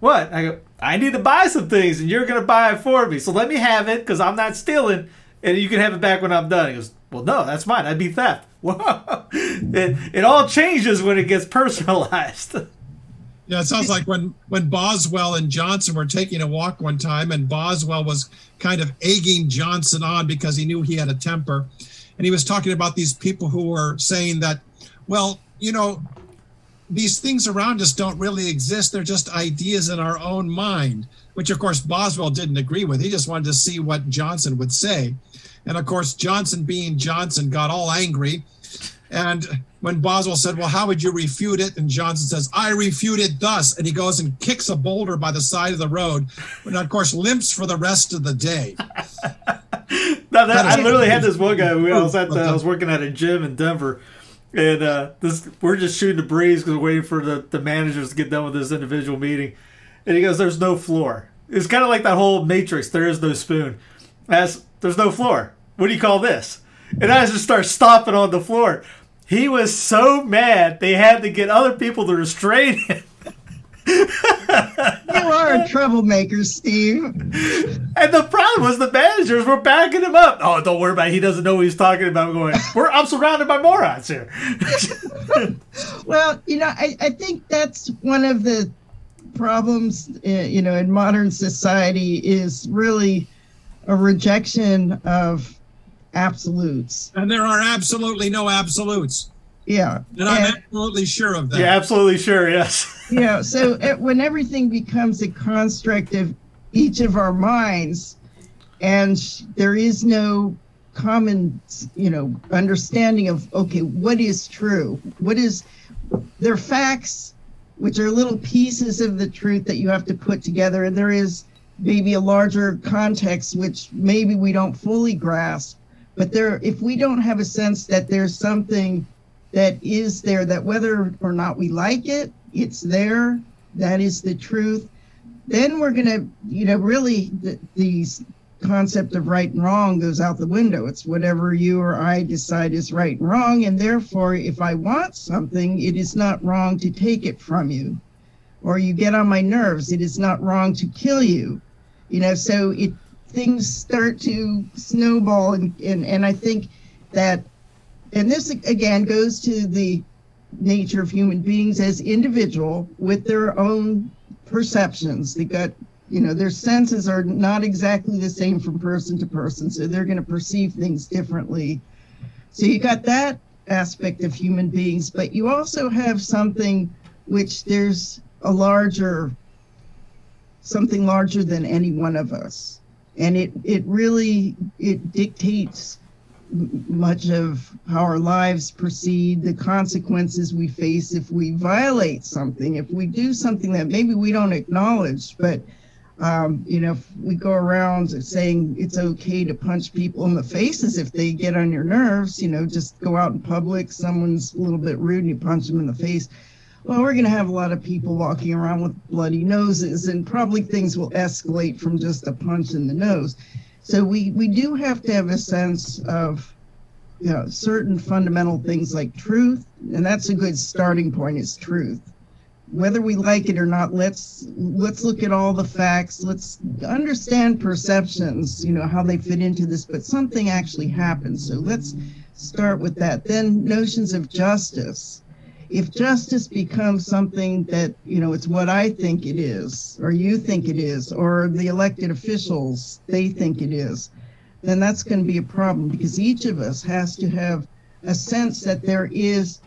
What? I go, "I need to buy some things, and you're gonna buy it for me. So let me have it because I'm not stealing, and you can have it back when I'm done." He goes, "Well, no, that's mine. That'd be theft." Whoa! It it all changes when it gets personalized. Yeah, it sounds like when when Boswell and Johnson were taking a walk one time, and Boswell was kind of egging Johnson on because he knew he had a temper, and he was talking about these people who were saying that, well, you know, these things around us don't really exist; they're just ideas in our own mind. Which, of course, Boswell didn't agree with. He just wanted to see what Johnson would say, and of course, Johnson, being Johnson, got all angry and when Boswell said, Well, how would you refute it? And Johnson says, I refute it thus. And he goes and kicks a boulder by the side of the road, and of course, limps for the rest of the day. no, that, I literally had this one guy. We, I was at the, I was working at a gym in Denver, and uh, this we're just shooting the breeze because we're waiting for the, the managers to get done with this individual meeting. And he goes, "There's no floor." It's kind of like that whole Matrix. There is no spoon. As there's no floor. What do you call this? And I just start stomping on the floor. He was so mad they had to get other people to restrain him. You are a troublemaker, Steve. And the problem was the managers were backing him up. Oh, don't worry about it. He doesn't know what he's talking about. I'm going, we're, I'm surrounded by morons here. well, you know, I, I think that's one of the problems, uh, you know, in modern society is really a rejection of absolutes. And there are absolutely no absolutes. Yeah. And I'm absolutely sure of that. Yeah, absolutely sure, yes. Yeah, so it, when everything becomes a construct of each of our minds and there is no common, you know, understanding of okay, what is true? What is there facts which are little pieces of the truth that you have to put together and there is maybe a larger context which maybe we don't fully grasp but there, if we don't have a sense that there's something that is there, that whether or not we like it, it's there, that is the truth, then we're going to, you know, really the, these concept of right and wrong goes out the window. It's whatever you or I decide is right and wrong. And therefore, if I want something, it is not wrong to take it from you. Or you get on my nerves, it is not wrong to kill you. You know, so it things start to snowball and, and and i think that and this again goes to the nature of human beings as individual with their own perceptions. They got you know their senses are not exactly the same from person to person so they're going to perceive things differently. So you got that aspect of human beings but you also have something which there's a larger something larger than any one of us. And it it really it dictates much of how our lives proceed the consequences we face if we violate something if we do something that maybe we don't acknowledge but Um, you know, if we go around saying it's okay to punch people in the faces if they get on your nerves, you know, just go out in public, someone's a little bit rude and you punch them in the face. Well, we're going to have a lot of people walking around with bloody noses, and probably things will escalate from just a punch in the nose. So we we do have to have a sense of you know certain fundamental things like truth, and that's a good starting point. Is truth. Whether we like it or not let's let's look at all the facts. Let's understand perceptions you know how they fit into this but something actually happens. So let's start with that. Then notions of justice if justice becomes something that you know it's what i think it is or you think it is or the elected officials they think it is then that's going to be a problem because each of us has to have a sense that there is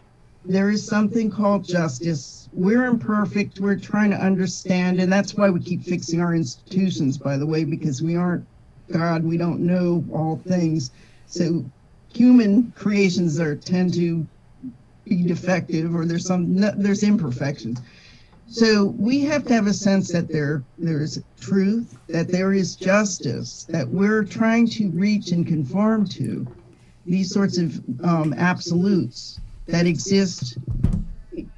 there is something called justice. We're imperfect. We're trying to understand. And that's why we keep fixing our institutions, by the way, because we aren't God. We don't know all things. So human creations are tend to defective or there's some there's imperfections. So we have to have a sense that there there's truth, that there is justice, that we're trying to reach and conform to these sorts of um, absolutes that exist.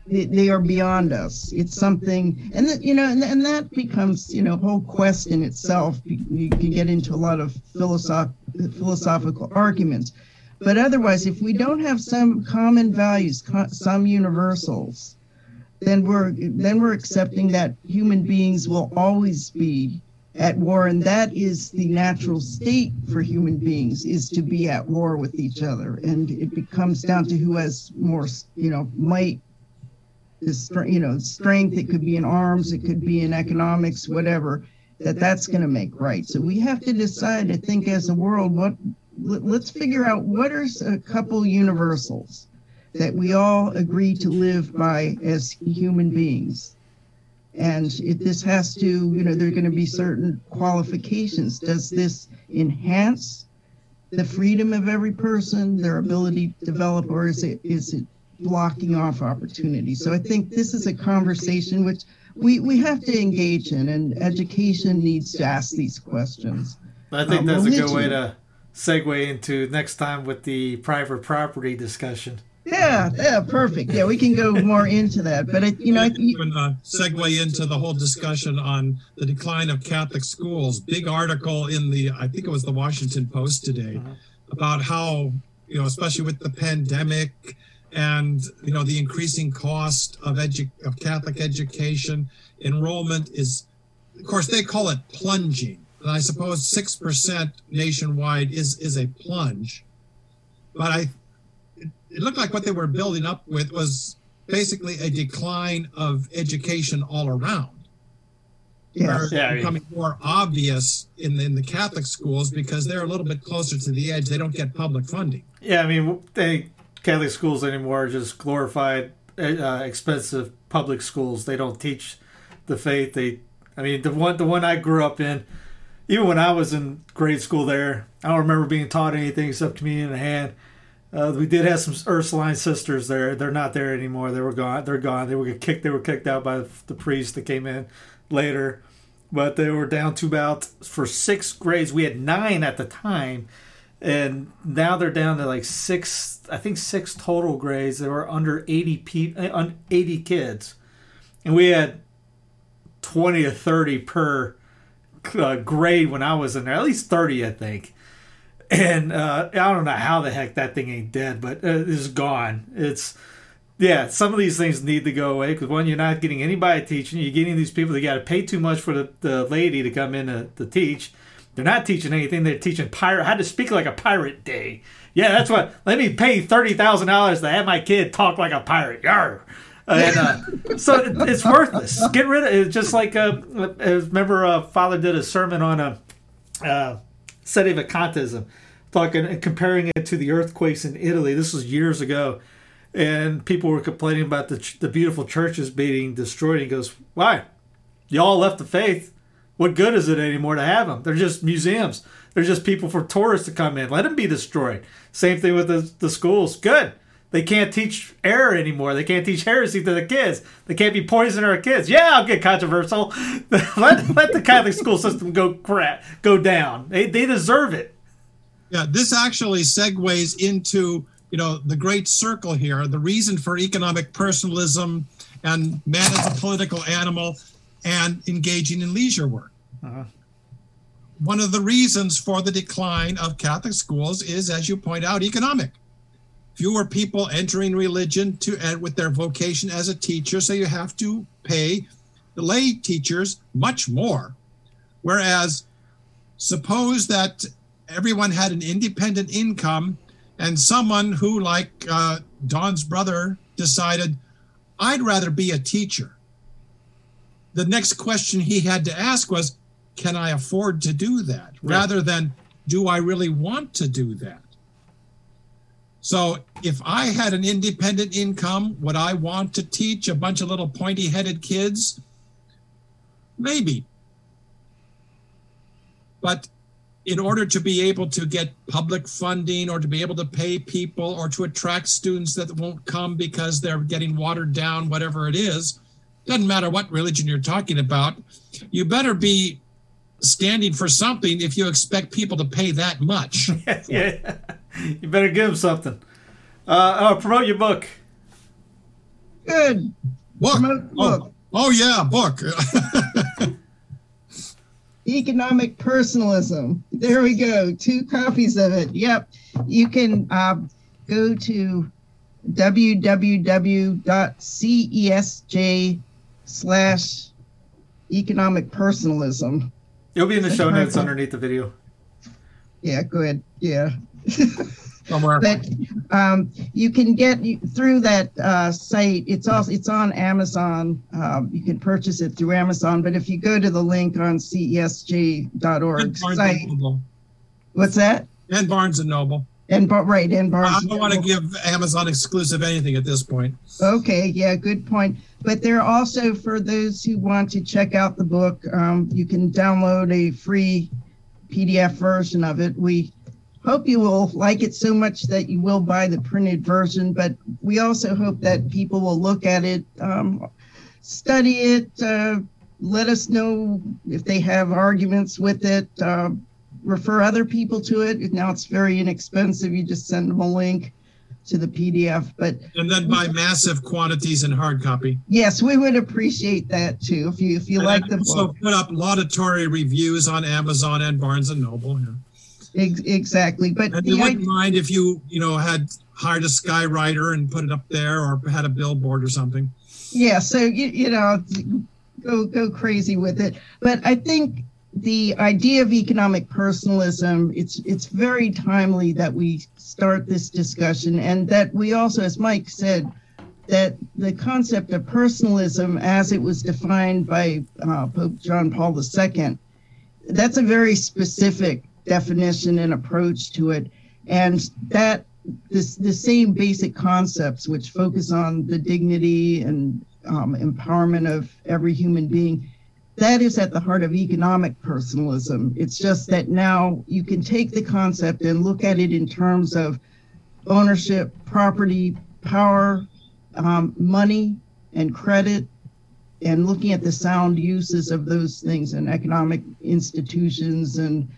They are beyond us. It's something and that you know and, and that becomes you know whole quest in itself. You can get into a lot of philosoph- philosophical arguments but otherwise if we don't have some common values some universals then we're then we're accepting that human beings will always be at war and that is the natural state for human beings is to be at war with each other. And it becomes down to who has more you know might this you know strength. It could be in arms it could be in economics whatever that that's going to make right. So we have to decide i think as a world what let's figure out what are a couple universals that we all agree to live by as human beings. And it, this has to you know there are going to be certain qualifications. Does this enhance the freedom of every person their ability to develop or is it is it blocking off opportunity so i think this is a conversation which we we have to engage in and education needs to ask these questions. I think um, that's a good way to segue into next time with the private property discussion yeah, yeah, perfect. Yeah, we can go more into that. But, it, you know, I, even uh, segue into the whole discussion on the decline of Catholic schools. Big article in the, I think it was the Washington Post today, uh-huh. about how, you know, especially with the pandemic and, you know, the increasing cost of, edu- of Catholic education, enrollment is, of course, they call it plunging. And I suppose 6% nationwide is, is a plunge. But I it looked like what they were building up with was basically a decline of education all around. Yes. Yeah, becoming more obvious in the, in the Catholic schools because they're a little bit closer to the edge. They don't get public funding. Yeah, I mean, they Catholic schools anymore are just glorified, uh, expensive public schools. They don't teach the faith. They, I mean, the one the one I grew up in, even when I was in grade school there, I don't remember being taught anything except communion in hand. Uh, we did have some Ursuline sisters there. They're not there anymore. They were gone. They're gone. They were kicked. They were kicked out by the priest that came in later. But they were down to about for six grades. We had nine at the time, and now they're down to like six. I think six total grades. There were under eighty pe- uh, eighty kids, and we had twenty to thirty per uh, grade when I was in there. At least thirty, I think and uh, I don't know how the heck that thing ain't dead, but uh, it's gone. It's yeah, some of these things need to go away because one, you're not getting anybody teaching. You're getting these people that got to pay too much for the, the lady to come in to, to teach. They're not teaching anything. They're teaching pirate how to speak like a pirate day. Yeah, that's what. Let me pay thirty thousand dollars to have my kid talk like a pirate. Yar. And uh, so it, it's worthless. Get rid of it. Just like uh, remember, uh, Father did a sermon on a uh, sedevacantism talking and comparing it to the earthquakes in Italy. This was years ago, and people were complaining about the the beautiful churches being destroyed. He goes, "Why? Y'all left the faith. What good is it anymore to have them? They're just museums. They're just people for tourists to come in. Let them be destroyed. Same thing with the, the schools. Good. They can't teach error anymore. They can't teach heresy to the kids. They can't be poisoning our kids. Yeah, I'll get controversial. let let the Catholic school system go crap go down. They they deserve it. Yeah, this actually segues into you know the great circle here. The reason for economic personalism and man as a political animal and engaging in leisure work. Uh-huh. One of the reasons for the decline of Catholic schools is, as you point out, economic fewer people entering religion to and with their vocation as a teacher so you have to pay the lay teachers much more. Whereas suppose that everyone had an independent income and someone who like uh, Dawn's brother decided i'd rather be a teacher. The next question he had to ask was can i afford to do that? Yeah. rather than do i really want to do that so if I had an independent income, would I want to teach a bunch of little pointy headed kids? Maybe. But in order to be able to get public funding or to be able to pay people or to attract students that won't come because they're getting watered down, whatever it is, doesn't matter what religion you're talking about, you better be standing for something if you expect people to pay that much. yeah, you better give him something. Uh, oh, promote your book. Good. Book. Promote Oh, book. oh yeah, book. Economic personalism. There we go. Two copies of it. Yep. You can uh, go to www.cesj slash economic personalism. It'll be in the show notes underneath the video. Yeah, good. Yeah. Somewhere. but um, you can get through that uh, site. It's also it's on Amazon. Um, you can purchase it through Amazon. But if you go to the link on Barnes site, what's that? And Barnes and Noble. And right, and Barnes. I don't want to give Amazon exclusive anything at this point. Okay, yeah, good point. But there are also for those who want to check out the book, um, you can download a free PDF version of it. We hope you will like it so much that you will buy the printed version, but we also hope that people will look at it, um, study it, uh, let us know if they have arguments with it, uh, refer other people to it. Now it's very inexpensive. You just send them a link to the PDF. But And then buy massive quantities in hard copy. Yes, we would appreciate that too. If you if you And like I the also book, put up laudatory reviews on Amazon and Barnes and Noble. yeah. Ex- exactly. But And you wouldn't idea, mind if you, you know, had hired a skywriter and put it up there or had a billboard or something. yeah, so you you know, go go crazy with it. But I think the idea of economic personalism it's it's very timely that we start this discussion and that we also, as Mike said, that the concept of personalism, as it was defined by uh, Pope John Paul II, that's a very specific definition and approach to it, and that this the same basic concepts which focus on the dignity and um, empowerment of every human being. That is at the heart of economic personalism. It's just that now you can take the concept and look at it in terms of ownership, property, power, um, money, and credit, and looking at the sound uses of those things in economic institutions and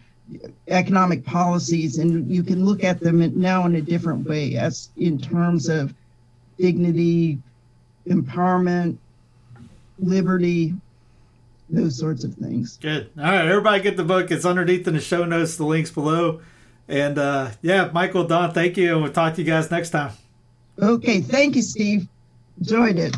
economic policies. And you can look at them now in a different way, as in terms of dignity, empowerment, liberty, those sorts of things. Good. All right, everybody get the book. It's underneath in the show notes, the links below. And uh, yeah, Michael, Dawn, thank you. And we'll talk to you guys next time. Okay, thank you, Steve. Enjoyed it.